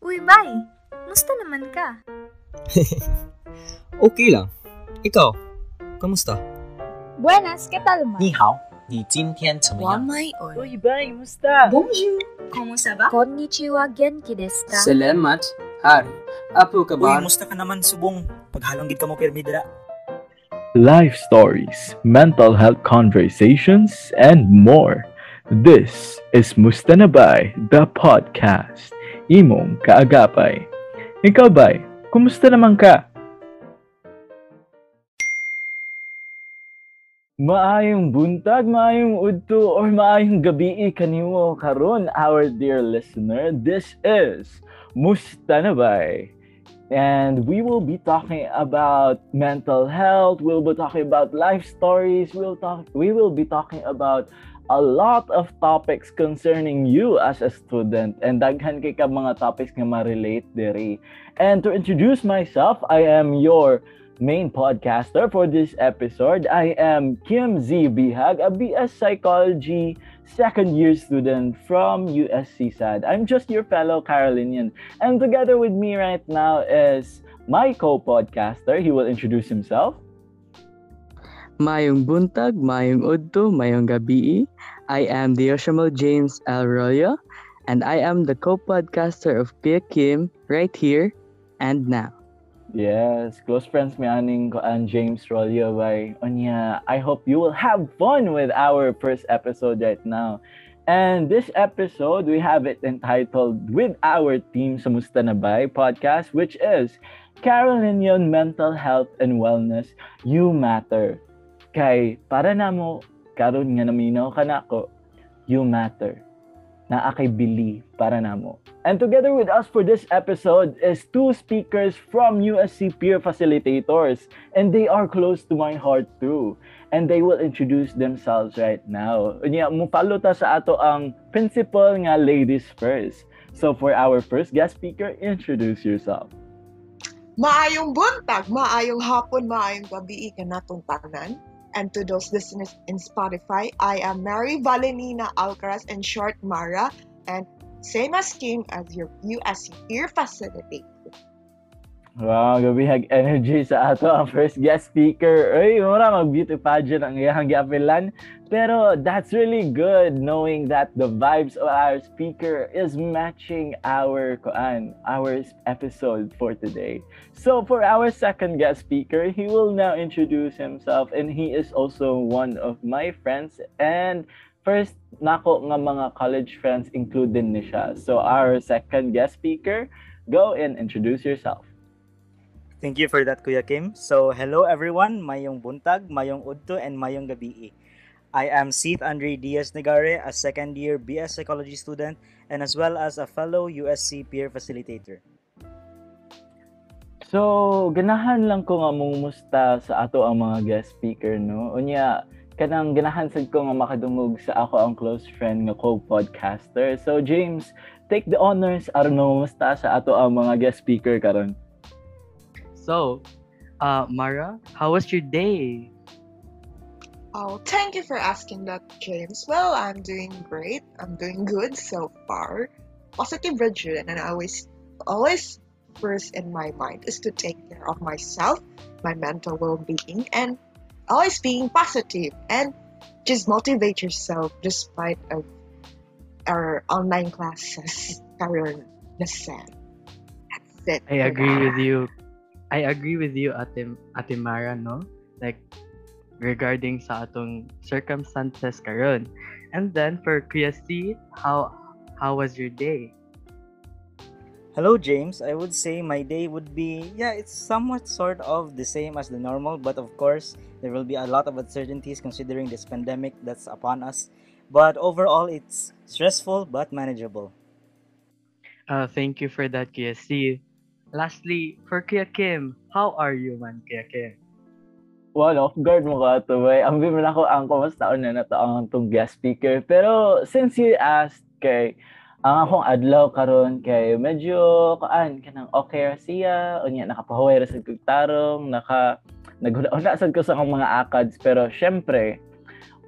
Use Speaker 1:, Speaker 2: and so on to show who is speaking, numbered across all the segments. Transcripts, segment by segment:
Speaker 1: Uy, Bay! Musta naman ka?
Speaker 2: okay lang. Ikaw, kamusta?
Speaker 1: Buenas, ¿qué tal, ma?
Speaker 3: 你好，你今天怎么样？
Speaker 1: Wamay oy.
Speaker 4: Uy, bay, musta?
Speaker 1: Bonjour! Kumusta ba? Konnichiwa, genki desu ka?
Speaker 5: Salamat, Hari. Apo ka
Speaker 3: Uy,
Speaker 5: ba?
Speaker 3: musta ka naman, subong? Paghalanggit ka mo pirmi dira.
Speaker 6: life stories, mental health conversations, and more. This is Mustanabay, the podcast. Imong kaagapay. Ikaw bay, kumusta naman ka? Maayong buntag, maayong udto, or maayong gabi kanimo karon our dear listener. This is Mustanabay. And we will be talking about mental health, we'll be talking about life stories, we'll talk we will be talking about a lot of topics concerning you as a student and daghan kay ka mga topics nga ma-relate diri. And to introduce myself, I am your main podcaster for this episode. I am Kim Z Bihag, a BS Psychology second year student from USC SAD. I'm just your fellow Carolinian. And together with me right now is my co-podcaster. He will introduce himself.
Speaker 5: Mayong buntag, mayong udto, mayong gabi. I am the Dioshamal James L. Royo, and I am the co-podcaster of Pia Kim right here and now.
Speaker 6: Yes, close friends mi aning ko ang James Royo by Onya. I hope you will have fun with our first episode right now. And this episode, we have it entitled with our team sa na Bay podcast, which is Carolinian Mental Health and Wellness, You Matter. Kay, para na mo, karon nga naminaw ka na ako, you matter. Na akay bili para na mo. And together with us for this episode is two speakers from USC peer facilitators. And they are close to my heart too. And they will introduce themselves right now. Unya, mupalo ta sa ato ang principal nga ladies first. So for our first guest speaker, introduce yourself.
Speaker 7: Maayong buntag, maayong hapon, maayong gabi kanatong tanan. And to those listeners in Spotify, I am Mary Valenina Alcaraz and short Mara, and same as Kim as your USC peer facilitator.
Speaker 6: Wow, gabihag energy sa ato ang first guest speaker. Uy, mura mag beauty pageant ang iyang giapilan. Pero that's really good knowing that the vibes of our speaker is matching our kuan, our episode for today. So for our second guest speaker, he will now introduce himself and he is also one of my friends and first nako nga mga college friends included ni siya. So our second guest speaker, go and introduce yourself.
Speaker 3: Thank you for that, Kuya Kim. So, hello everyone. Mayong buntag, mayong udto, and mayong gabi. I am Seth Andre Diaz Negare, a second year BS Psychology student, and as well as a fellow USC peer facilitator.
Speaker 6: So, ganahan lang ko nga mumusta sa ato ang mga guest speaker, no? Unya, kanang ganahan sad ko nga makadungog sa ako ang close friend nga co-podcaster. So, James, take the honors aron mumusta sa ato ang mga guest speaker karon.
Speaker 5: So, uh, Mara, how was your day?
Speaker 7: Oh, thank you for asking that, James. Well, I'm doing great. I'm doing good so far. Positive Regina, and I always, always first in my mind is to take care of myself, my mental well-being, and always being positive and just motivate yourself despite of our online classes. Karon na sad. That's it.
Speaker 5: I agree with you. I agree with you, Ate, Ate Mara, no? Like, regarding sa atong circumstances karon. And then, for Kuya C, how, how was your day?
Speaker 3: Hello, James. I would say my day would be, yeah, it's somewhat sort of the same as the normal, but of course, there will be a lot of uncertainties considering this pandemic that's upon us. But overall, it's stressful but manageable.
Speaker 5: Uh, thank you for that, Kuya C. Lastly, for Kuya Kim, how are you man, Kuya Kim?
Speaker 6: Well, off guard mo ka to, boy. Ang bimin ako ang kumustaon na nato ang tong guest speaker. Pero since you asked kay ang akong adlaw karon kay medyo kaan kanang okay ra siya unya nakapahuway ra sad tarong naka naghula sad ko sa akong mga akads pero syempre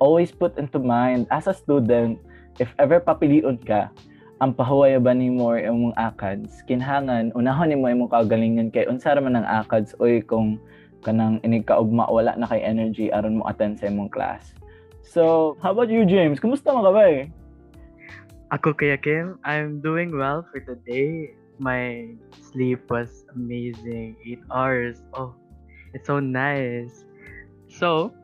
Speaker 6: always put into mind as a student if ever papilion ka ang pahuway ba ni mo imong akads kinhangan unahon nimo imong kagalingan kay unsa ra man ang akads oy kung kanang inig kaugma wala na kay energy aron mo attend sa imong class so how about you James kumusta mo ka ba eh?
Speaker 5: Ako kaya Kim, I'm doing well for today. My sleep was amazing. 8 hours. Oh, it's so nice. So,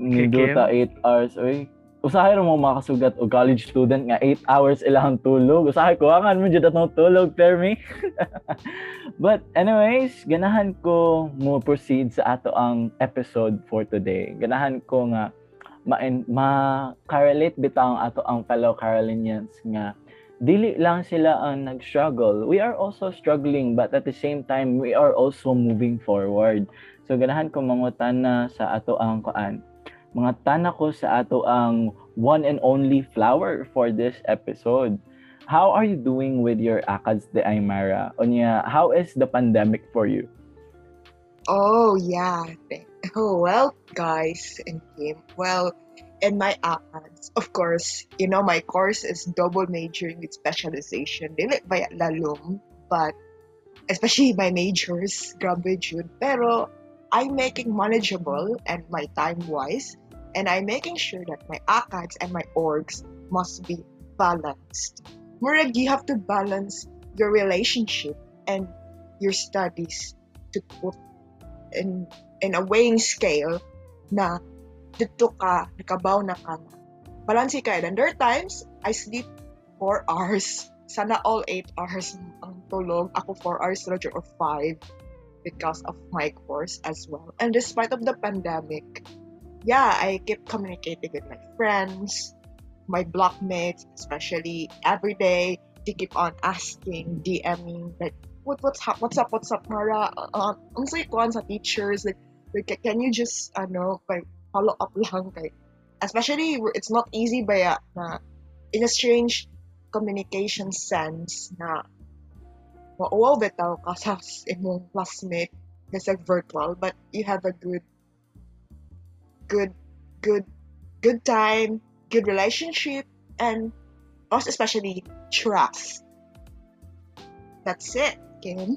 Speaker 6: Nido ta 8 hours oy usahay mo makasugat og college student nga 8 hours ilang tulog. Usahay ko angan mo jud atong tulog tell me. But anyways ganahan ko mo proceed sa ato ang episode for today. Ganahan ko nga ma ma-correlate bitaw ang ato ang fellow Carolinians nga dili lang sila ang nag-struggle. We are also struggling but at the same time we are also moving forward. So ganahan ko mangutan na sa ato ang kuan mga tana ko sa ato ang one and only flower for this episode. How are you doing with your ACADS de Aymara? Onya, how is the pandemic for you?
Speaker 7: Oh, yeah. Oh, well, guys and Kim. Well, in my ACADS, of course, you know, my course is double majoring with specialization. Dili ba lalong, but especially my majors, grabe jud. Pero I'm making manageable and my time wise, and I'm making sure that my ACADS and my orgs must be balanced. Murag, you have to balance your relationship and your studies to put in in a weighing scale na dito ka, nakabaw na ka. Balance ka. And there are times, I sleep 4 hours. Sana all 8 hours ang tulog. Ako 4 hours, Roger, or 5 because of my course as well. And despite of the pandemic, yeah, I keep communicating with my friends, my blockmates, especially every day. They keep on asking, DMing, like, what what's up, what's up, what's up, Mara? Um, sa ikuan sa teachers, like, like, can you just, ano, like, follow up lang, kay, especially, it's not easy ba na, in a strange communication sense, na, mauwaw bitaw ka sa imong classmate, kasi virtual, but you have a good good good good time, good relationship, and most especially trust. That's it, Kim.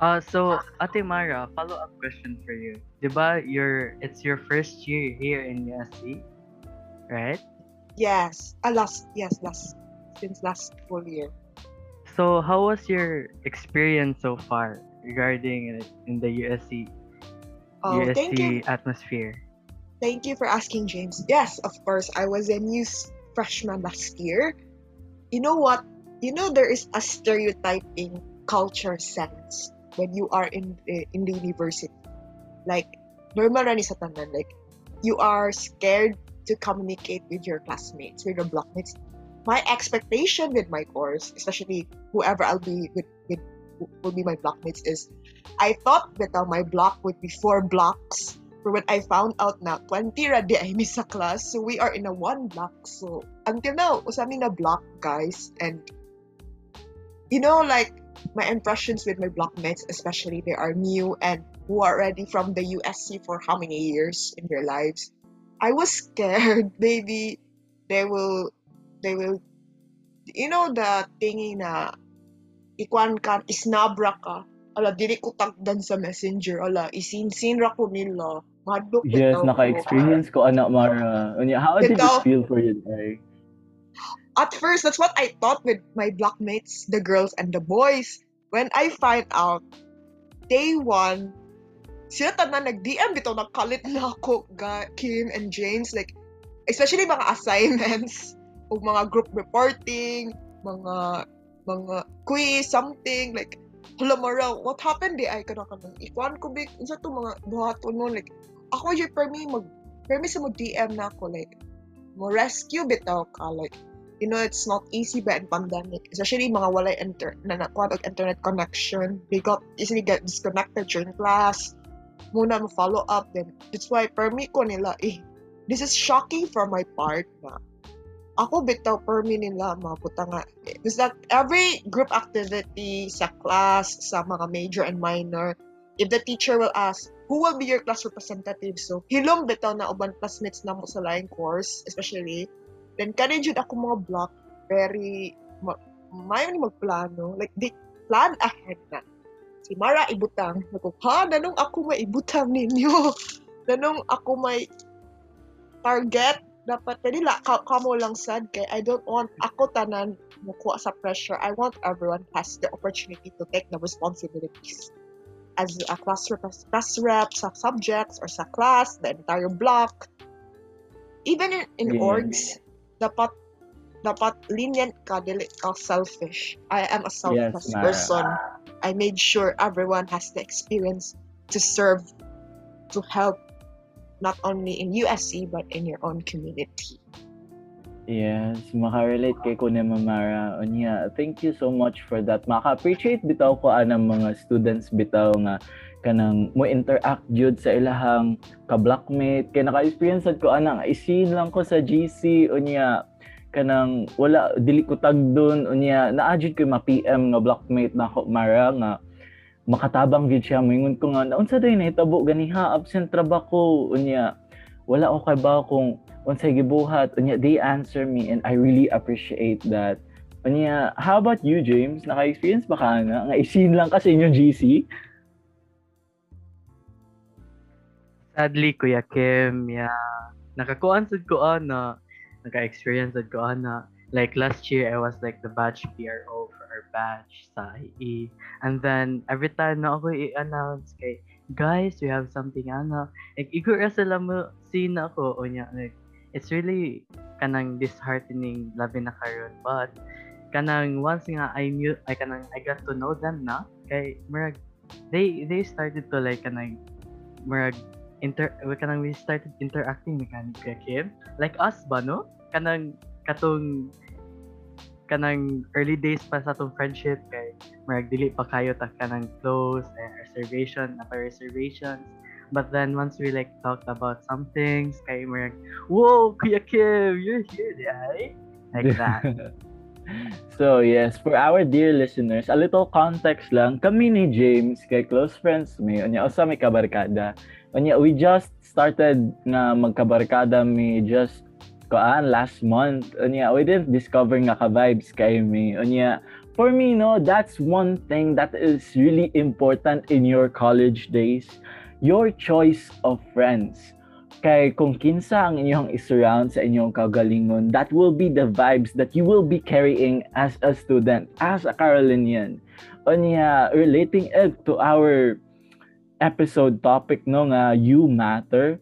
Speaker 5: Uh, so, Ate Mara, follow-up question for you. Diba, your, it's your first year here in USC, right?
Speaker 7: Yes, uh, last yes last since last full year.
Speaker 5: So, how was your experience so far regarding it in the USC
Speaker 7: Oh,
Speaker 5: USC
Speaker 7: thank you,
Speaker 5: atmosphere?
Speaker 7: thank you for asking, James. Yes, of course, I was a new freshman last year. You know what? You know there is a stereotyping culture sense when you are in the, in the university. Like normal ra ni sa tanan, like you are scared to communicate with your classmates, with your blockmates. My expectation with my course, especially whoever I'll be with, with will be my blockmates, is I thought that uh, my block would be four blocks. But when I found out na 20 ra di ay sa class, so we are in a one block. So until now, usami na block, guys. And you know, like my impressions with my blockmates, especially they are new and who are already from the USC for how many years in their lives. I was scared. Maybe they will, they will, you know, the thingy na ikuan ka, isnabra ka. Ala, dili ko tagdan sa messenger. Ala, isin-sin ra ko nila. Madok
Speaker 6: Yes, naka-experience ko anak Mara. Uh, Onya, how did it feel for you, Day?
Speaker 7: At first, that's what I thought with my blockmates, the girls and the boys. When I find out, day one, sila tanan nag-DM bitaw nagkalit na ako, Kim and James. Like, especially mga assignments, o mga group reporting, mga mga quiz, something, like, hala Mara, what happened? Di ay kana kana ikuan ko big. Unsa to mga buhaton mo like ako yung per me mag per me sa mo DM na ako like mo rescue bitaw ka like you know it's not easy ba in pandemic especially mga walay inter na nakuha internet connection. They got easily get disconnected during class. Muna mo follow up then that's why per me ko nila eh this is shocking for my part na ako bitaw per me nila mabuta nga is that every group activity sa class sa mga major and minor if the teacher will ask who will be your class representative so hilom bitaw na uban classmates na mo sa lain course especially then kani jud ako mga block very ma- mayo ni magplano. Like they plan ahead na. Si Mara ibutang, nako, ha, nanong ako may ibutang ninyo? nanong ako may target? Dapat nila, ka, kamo lang sad kay I don't want ako tanan mukuha sa pressure. I want everyone has the opportunity to take the responsibilities. As a class rep, class rep sa subjects or sa class, the entire block. Even in, in
Speaker 6: Yeah.
Speaker 7: orgs, dapat dapat lenient ka, dili ka selfish. I am a selfless
Speaker 6: Mara.
Speaker 7: person. I made sure everyone has the experience to serve, to help, not only in USC but in your own community.
Speaker 6: Yes, makarelate kay Kuya Mamara. Unya, thank you so much for that. Maka-appreciate bitaw ko anang mga students bitaw nga kanang mo interact jud sa ilahang ka-blockmate. Kay naka-experience ko anang isin lang ko sa GC unya kanang wala dili ko tagdon unya naa jud ko ma-PM nga blockmate nako Mara nga makatabang gid siya moingon ko nga unsa day nahitabo ganiha absent ra ba ko unya wala okay ba kung unsay gibuhat unya they answer me and I really appreciate that unya how about you James naka-experience ba ka nga nga isin lang ka sa inyong GC
Speaker 5: Sadly, Kuya Kim, yeah. Nakakuan sad ko ana. Naka-experience sad ko ana. Like last year, I was like the batch PRO for our batch sa IE. And then, every time na ako i-announce kay, guys, we have something ana. Like, igor sila mo, scene ako. O niya, like, it's really kanang disheartening labi na karon but kanang once nga I knew I kanang I got to know them na kay murag they they started to like kanang murag inter kanang we started interacting Kuya Kim like us ba no kanang katong kanang early days pa sa atong friendship kay murag dili pa kayo ta kanang close and reservation na pa reservations but then once we like talked about some things kay murag whoa Kuya Kim you're here right like that
Speaker 6: So yes, for our dear listeners, a little context lang. Kami ni James, kay close friends mi, unya usa may kabarkada. Unya we just started nga magkabarkada mi just koan last month. Unya we didn't discover nga ka vibes kay mi. Unya for me no, that's one thing that is really important in your college days. Your choice of friends kay kung kinsa ang inyong isurround sa inyong kagalingon, that will be the vibes that you will be carrying as a student, as a Carolinian. Unya, relating it to our episode topic no nga you matter,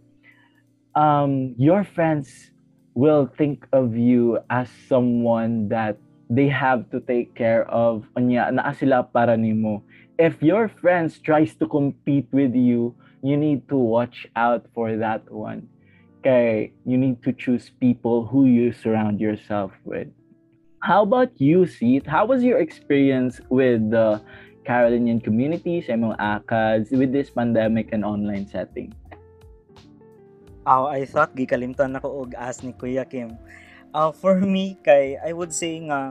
Speaker 6: um, your friends will think of you as someone that they have to take care of. Unya, naa sila para nimo. If your friends tries to compete with you, you need to watch out for that one. Okay, you need to choose people who you surround yourself with. How about you, Seth? How was your experience with the Carolinian community sa imong ACADS with this pandemic and online setting?
Speaker 3: Oh, I thought gikalimtan ako og as ni Kuya Kim. Uh, for me, kay I would say nga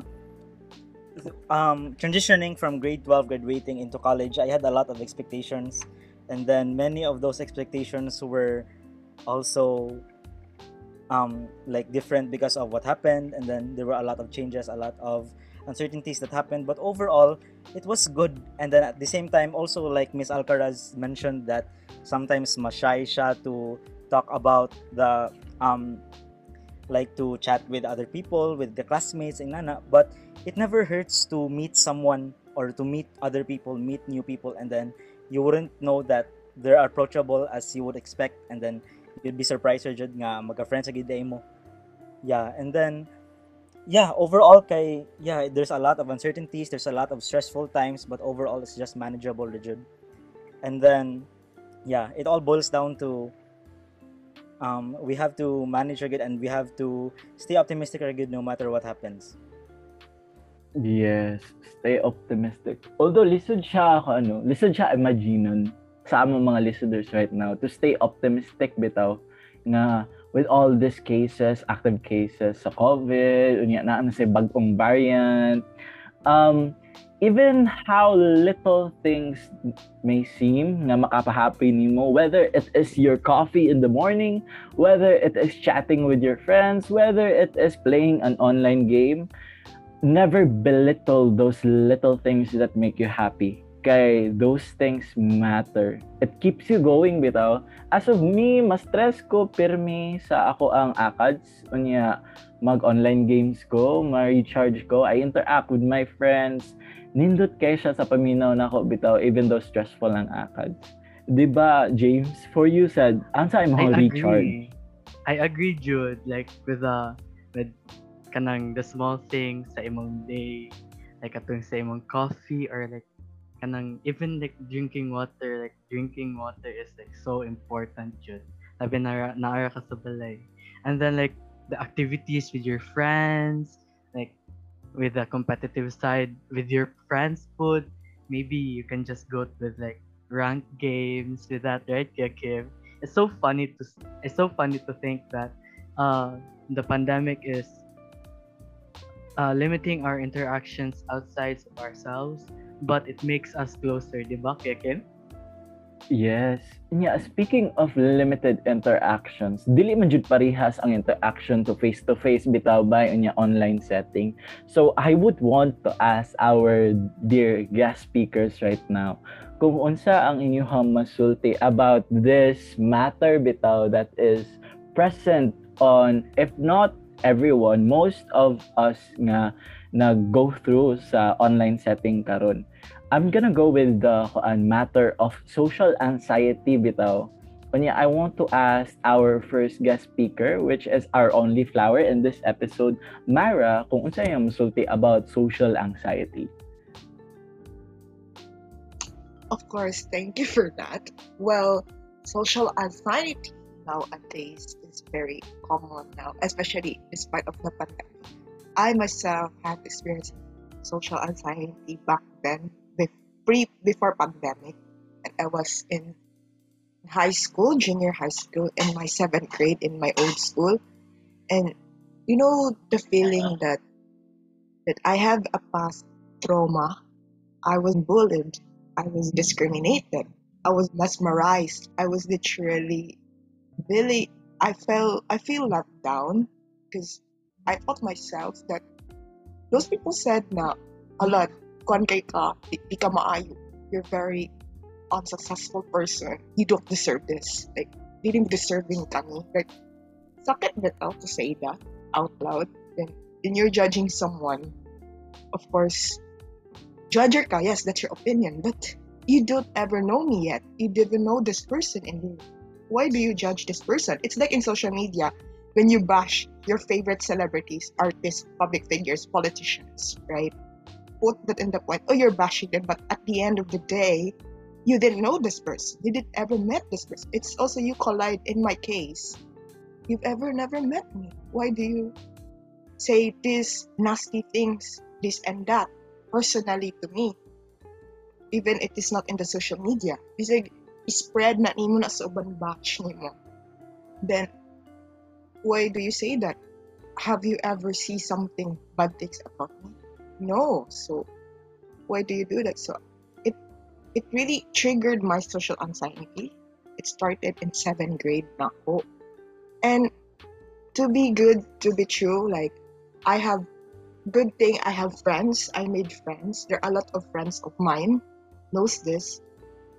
Speaker 3: um, transitioning from grade 12 graduating into college, I had a lot of expectations and then many of those expectations were also um, like different because of what happened and then there were a lot of changes, a lot of uncertainties that happened but overall it was good. And then at the same time also like Miss Alcaraz mentioned that sometimes mashy siya to talk about the um like to chat with other people with the classmates and nana but it never hurts to meet someone or to meet other people meet new people and then you wouldn't know that they're approachable as you would expect and then you'd be surprised or jud nga magka-friends agad day mo. Yeah and then yeah overall kay yeah there's a lot of uncertainties there's a lot of stressful times but overall it's just manageable jud and then yeah it all boils down to um, we have to manage good and we have to stay optimistic good no matter what happens.
Speaker 6: Yes, stay optimistic. Although lisod siya ako ano, lisod siya imaginon sa among mga listeners right now to stay optimistic bitaw nga with all these cases, active cases sa COVID, unya na ano sa bagong variant, um, even how little things may seem nga makapahappy nimo, whether it is your coffee in the morning, whether it is chatting with your friends, whether it is playing an online game, never belittle those little things that make you happy. Kay those things matter. It keeps you going bitaw. As of me, mas stress ko pirmi sa ako ang ACADS. Unya, mag-online games ko, ma-recharge ko, I interact with my friends. Nindot kay siya sa paminaw na ko bitaw even though stressful ang ACADS. 'Di ba, James? For you said, ansa
Speaker 5: I
Speaker 6: imong
Speaker 5: agree.
Speaker 6: recharge?
Speaker 5: I agree, Jude. Like with the with kanang the small things sa imong day, like atong sa imong coffee or like kanang even like drinking water, like drinking water is like so important, Jude. Labi na naara ka sa balay. And then like the activities with your friends, like with the competitive side with your friends food, maybe you can just go with like ranked games with that, right, Kuya Kim? It's so funny to it's so funny to think that uh, the pandemic is uh, limiting our interactions outside of ourselves, but it makes us closer, di ba, Kim?
Speaker 6: Yes. Yeah, speaking of limited interactions, dili man jud parehas ang interaction to face-to-face bitaw by unya online setting. So I would want to ask our dear guest speakers right now kung unsa ang inyong masulti about this matter bitaw that is present on if not everyone most of us nga nag-go through sa online setting karon I'm gonna go with the kuan matter of social anxiety bitaw. Kunya, I want to ask our first guest speaker, which is our only flower in this episode, Mara, kung unsa yung musulti about social anxiety.
Speaker 7: Of course, thank you for that. Well, social anxiety nowadays is very common now, especially despite of the pandemic. I myself had experienced social anxiety back then, pre before pandemic, and I was in high school, junior high school, in my seventh grade in my old school, and you know the feeling that that I have a past trauma. I was bullied. I was discriminated. I was mesmerized. I was literally really I felt I feel let down because I thought myself that those people said na a lot kung kay ka di, ka maayo you're very unsuccessful person. You don't deserve this. Like didn't deserving kami. Like sakit bitaw to say that out loud then when you're judging someone of course judger ka yes that's your opinion but you don't ever know me yet. You didn't know this person me why do you judge this person? It's like in social media when you bash your favorite celebrities, artists, public figures, politicians, right? Put that in the point, oh, you're bashing them, but at the end of the day, you didn't know this person. You didn't ever met this person. It's also you collide in my case. You've ever never met me. Why do you say these nasty things, this and that, personally to me? Even it is not in the social media. Like, spread na nimo na sa uban batch nimo. Then, why do you say that? Have you ever seen something bad things about me? No. So, why do you do that? So, it it really triggered my social anxiety. It started in seventh grade na. And to be good, to be true, like, I have, good thing, I have friends. I made friends. There are a lot of friends of mine knows this.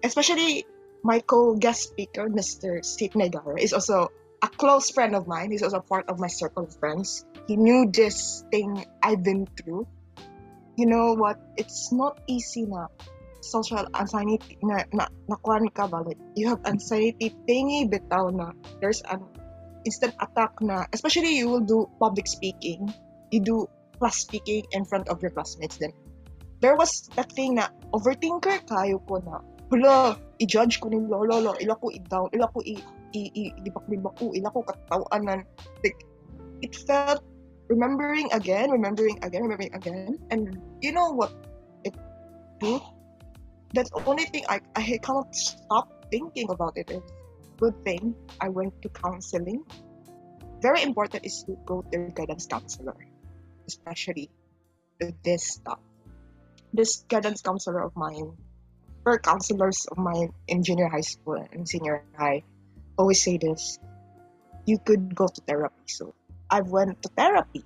Speaker 7: Especially my co-guest speaker, Mr. Steve Negara, is also a close friend of mine. He's also part of my circle of friends. He knew this thing I've been through. You know what? It's not easy na social anxiety na na nakuan ka ba? You have anxiety tingi bitaw na there's an instant attack na especially you will do public speaking you do class speaking in front of your classmates then there was that thing na overthinker kayo ko na Hala, i-judge ko ni lolo, ila ko i-down, ila ko i- katawanan. Like, it felt, remembering again, remembering again, remembering again, and you know what it? That's the only thing I, I cannot stop thinking about it. Is good thing I went to counseling. Very important is to go to a guidance counselor, especially this stuff. This guidance counselor of mine or counselors of mine in junior high school and senior high always say this you could go to therapy so i went to therapy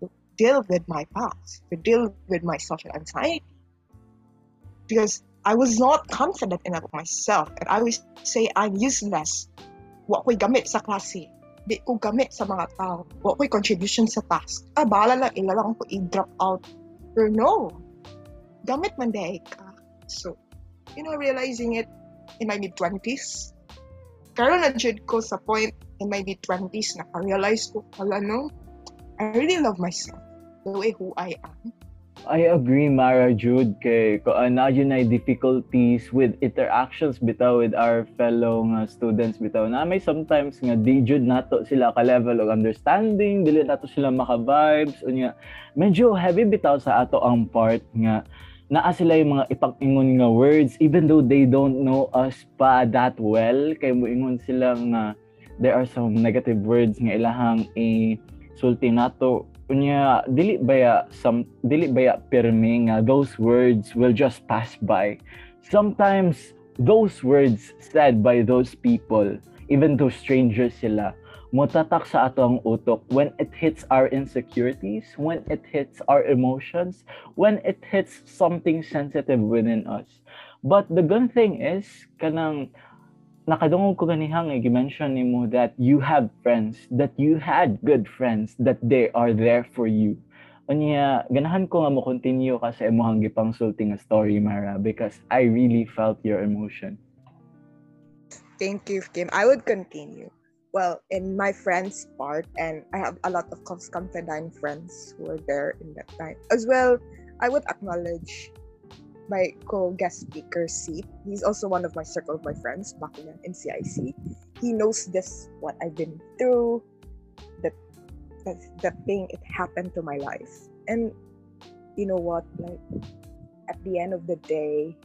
Speaker 7: to deal with my past, to deal with my social anxiety. Because I was not confident enough myself and I always say I'm useless. Wa ko'y gamit sa klase. Di ko gamit sa mga tao. Wa ko'y contribution sa task. Ah, bahala lang, ila lang ko i-drop out. Pero no. Gamit man ka. So, you know, realizing it in my mid-20s. Karon na jud ko sa point in my mid-20s na realize ko, hala no, I really love myself the way who I am.
Speaker 6: I agree, Mara Jude, kay ko uh, na ay difficulties with interactions bitaw with our fellow nga students bitaw na may sometimes nga di jud nato sila ka level of understanding, dili nato sila maka vibes unya medyo heavy bitaw sa ato ang part nga naa sila yung mga ipag-ingon nga words even though they don't know us pa that well. Kay moingon sila nga there are some negative words nga ilahang i sulti nato. Unya dili baya some dili baya pirmi nga those words will just pass by? Sometimes those words said by those people even though strangers sila motatak sa ato ang utok when it hits our insecurities when it hits our emotions when it hits something sensitive within us but the good thing is kanang nakadungog ko ganihang eh, mention ni mo that you have friends, that you had good friends, that they are there for you. Unya, ganahan ko nga mo continue ka sa imuhang gipang sulting story, Mara, because I really felt your emotion.
Speaker 7: Thank you, Kim. I would continue. Well, in my friends' part, and I have a lot of confidant friends who were there in that time. As well, I would acknowledge my co-guest speaker Seth. He's also one of my circle of my friends back in, in CIC. He knows this what I've been through, the, the the thing it happened to my life. And you know what? Like at the end of the day,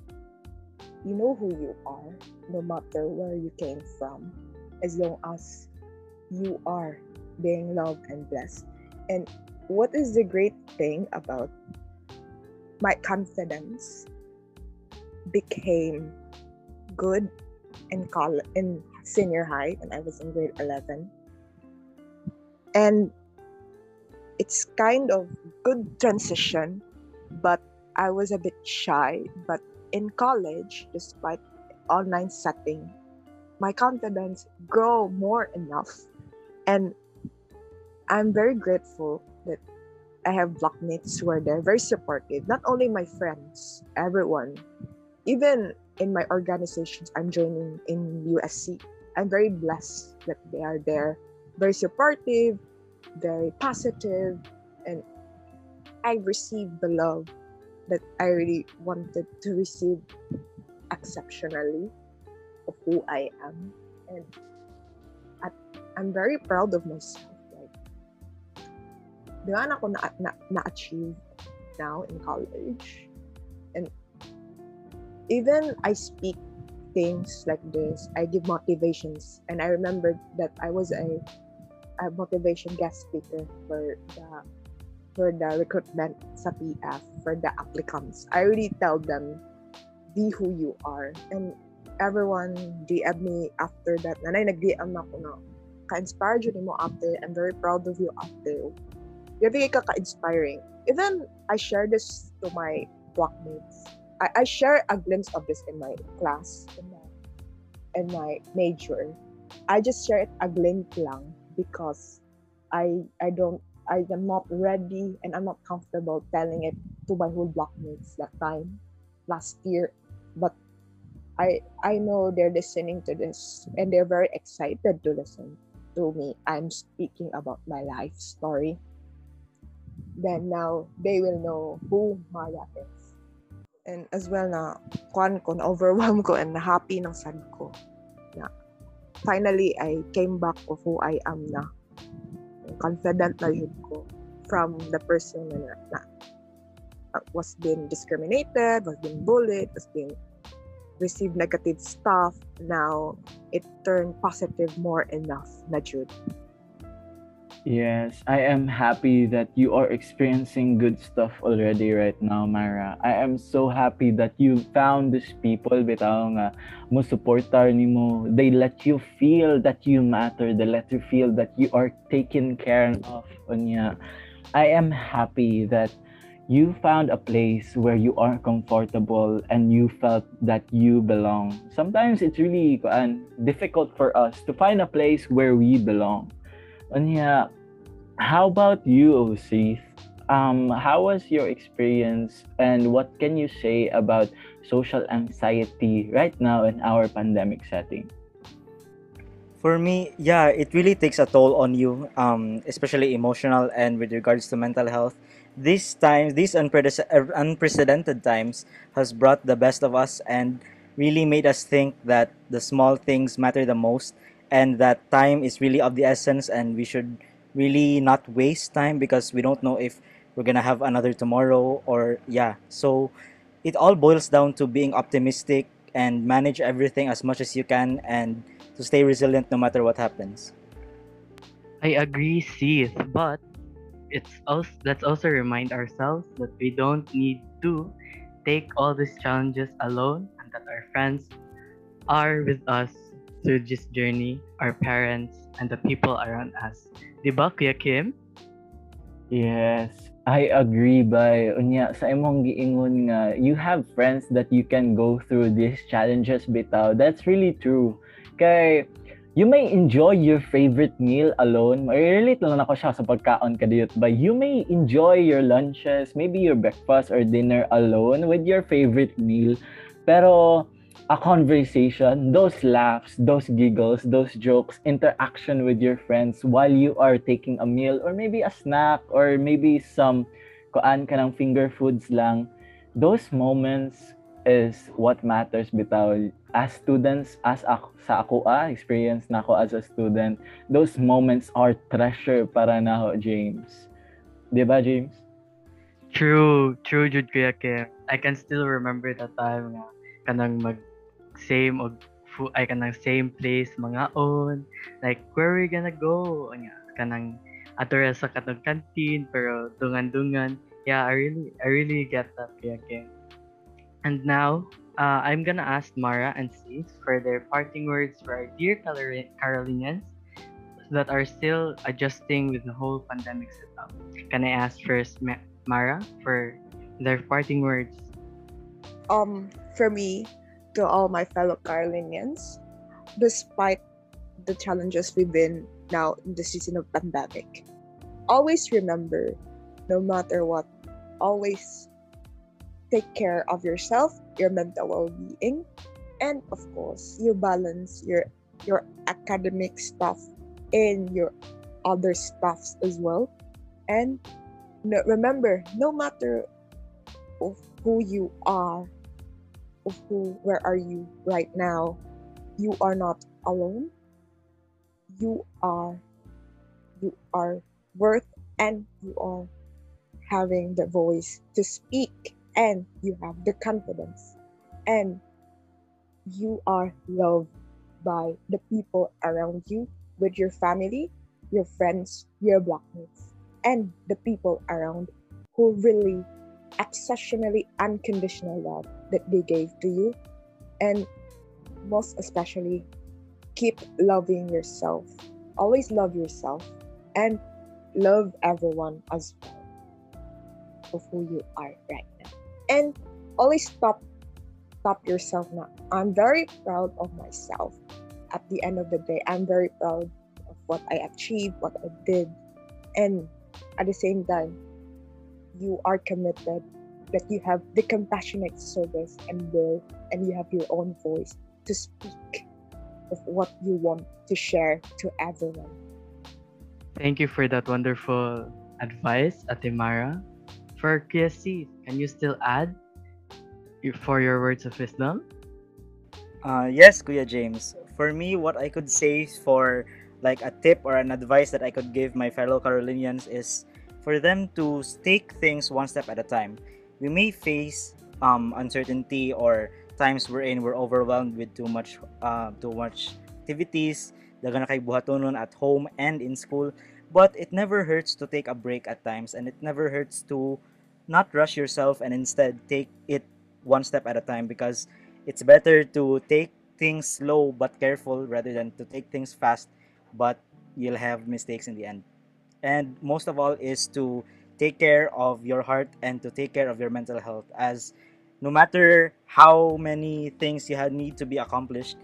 Speaker 7: you know who you are, no matter where you came from, as long as you are being loved and blessed. And what is the great thing about my confidence became good in college in senior high when I was in grade 11 and it's kind of good transition but I was a bit shy but in college despite online setting my confidence grow more enough. And I'm very grateful that I have blockmates who are there very supportive. Not only my friends everyone. Even in my organizations I'm joining in USC, I'm very blessed that they are there, very supportive, very positive, and I received the love that I really wanted to receive exceptionally of who I am. And I'm very proud of myself. Like, di ba ako na, na, na-achieve now in college? And even I speak things like this, I give motivations, and I remember that I was a, a motivation guest speaker for the for the recruitment sa PF for the applicants. I already tell them, be who you are, and everyone DM me after that. Nanay nag-DM na ako na, ka-inspire yun mo after. I'm very proud of you. Grabe ka ka-inspiring. Even I share this to my blockmates I, I share a glimpse of this in my class, in my, in my major. I just share it a glimpse lang because I I don't I am not ready and I'm not comfortable telling it to my whole blockmates that time last year. But I I know they're listening to this and they're very excited to listen to me. I'm speaking about my life story. Then now they will know who Maya is. and as well na kwan ko, na overwhelm ko and happy ng sad ko. Na finally I came back of who I am na. Confident na yun ko from the person na, na was being discriminated, was being bullied, was being received negative stuff. Now it turned positive more enough na Jude.
Speaker 6: Yes, I am happy that you are experiencing good stuff already right now, Mara. I am so happy that you found these people bitaw nga mo supportar nimo. They let you feel that you matter. They let you feel that you are taken care of. Unya, I am happy that you found a place where you are comfortable and you felt that you belong. Sometimes it's really kuan, difficult for us to find a place where we belong. Unya, how about you, Osith? Um, how was your experience and what can you say about social anxiety right now in our pandemic setting?
Speaker 3: For me, yeah, it really takes a toll on you, um, especially emotional and with regards to mental health. These times, these uh, unprecedented times, has brought the best of us and really made us think that the small things matter the most, and that time is really of the essence, and we should really not waste time because we don't know if we're gonna have another tomorrow or yeah. So it all boils down to being optimistic and manage everything as much as you can and to stay resilient no matter what happens.
Speaker 5: I agree, Seth, but it's also let's also remind ourselves that we don't need to take all these challenges alone and that our friends are with us through this journey, our parents and the people around us. Diba, Kuya Kim?
Speaker 6: Yes, I agree by unya sa imong giingon nga you have friends that you can go through these challenges bitaw. That's really true. Kay you may enjoy your favorite meal alone. May-relate lang ako siya sa pagkaon kadiyot ba you may enjoy your lunches, maybe your breakfast or dinner alone with your favorite meal. Pero a conversation, those laughs, those giggles, those jokes, interaction with your friends while you are taking a meal or maybe a snack or maybe some kuan ka ng finger foods lang. Those moments is what matters bitaw. As students, as ako, sa ako ah, experience na ako as a student, those moments are treasure para na ho, James. Di ba, James?
Speaker 5: True, true jud Kuya Kim. I can still remember that time nga kanang mag same og ay kanang same place mga on like where we gonna go Anya, kanang ato ra sa katong canteen pero dungan-dungan yeah I really I really get that Kuya Kim. And now uh, I'm gonna ask Mara and Sis for their parting words for our dear Carol- Carolinians that are still adjusting with the whole pandemic setup. Can I ask first Ma- Mara for their parting words?
Speaker 7: Um, for me, to all my fellow Carolinians, despite the challenges we've been now in the season of pandemic, always remember, no matter what, always take care of yourself, your mental well-being, and of course, you balance your your academic stuff and your other stuffs as well. And no, remember, no matter of who you are, of who, where are you right now, you are not alone. You are, you are worth, and you are having the voice to speak, and you have the confidence, and you are loved by the people around you, with your family, your friends, your blockmates, and the people around who really exceptionally unconditional love that they gave to you. And most especially, keep loving yourself. Always love yourself and love everyone as well of who you are right. And always stop stop yourself now. I'm very proud of myself. At the end of the day, I'm very proud of what I achieved, what I did. And at the same time, you are committed that you have the compassionate service and will and you have your own voice to speak of what you want to share to everyone.
Speaker 5: Thank you for that wonderful advice, Ate Mara. For KSC, can you still add for your words of wisdom?
Speaker 3: Uh, yes, Kuya James. For me, what I could say for like a tip or an advice that I could give my fellow Carolinians is for them to take things one step at a time. We may face um, uncertainty or times we're in we're overwhelmed with too much uh, too much activities daga na buhatonon at home and in school but it never hurts to take a break at times and it never hurts to not rush yourself and instead take it one step at a time because it's better to take things slow but careful rather than to take things fast but you'll have mistakes in the end. And most of all is to take care of your heart and to take care of your mental health as no matter how many things you need to be accomplished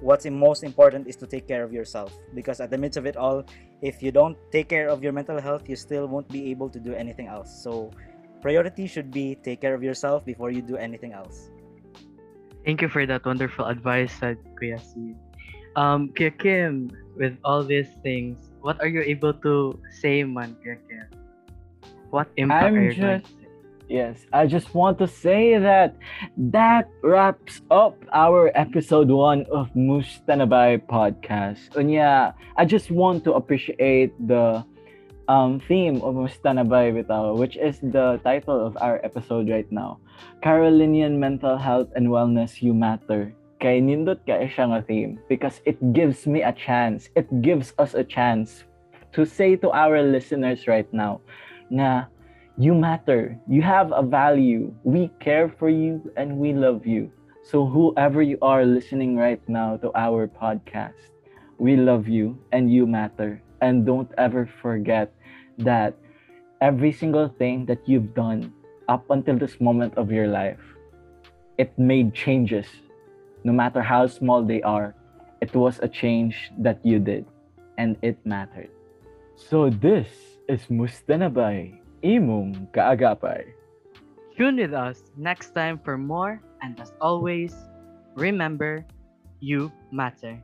Speaker 3: what's most important is to take care of yourself. Because at the midst of it all if you don't take care of your mental health you still won't be able to do anything else. So priority should be take care of yourself before you do anything else
Speaker 5: Thank you for that wonderful advice, uh, Kuya C. Um, Kuya Kim, with all these things, what are you able to say, man, Kuya Kim? What impact
Speaker 6: I'm
Speaker 5: are you going to
Speaker 6: just-
Speaker 5: say?
Speaker 6: Yes, I just want to say that that wraps up our episode one of Mustanabay podcast. And yeah, I just want to appreciate the um, theme of Mustanabay Bitaw, which is the title of our episode right now. Carolinian Mental Health and Wellness You Matter. Kay nindot kay siya nga theme because it gives me a chance. It gives us a chance to say to our listeners right now na you matter. You have a value. We care for you and we love you. So, whoever you are listening right now to our podcast, we love you and you matter. And don't ever forget that every single thing that you've done up until this moment of your life, it made changes. No matter how small they are, it was a change that you did and it mattered. So, this is Mustanabay imong kaagapay.
Speaker 5: Tune with us next time for more. And as always, remember, you matter.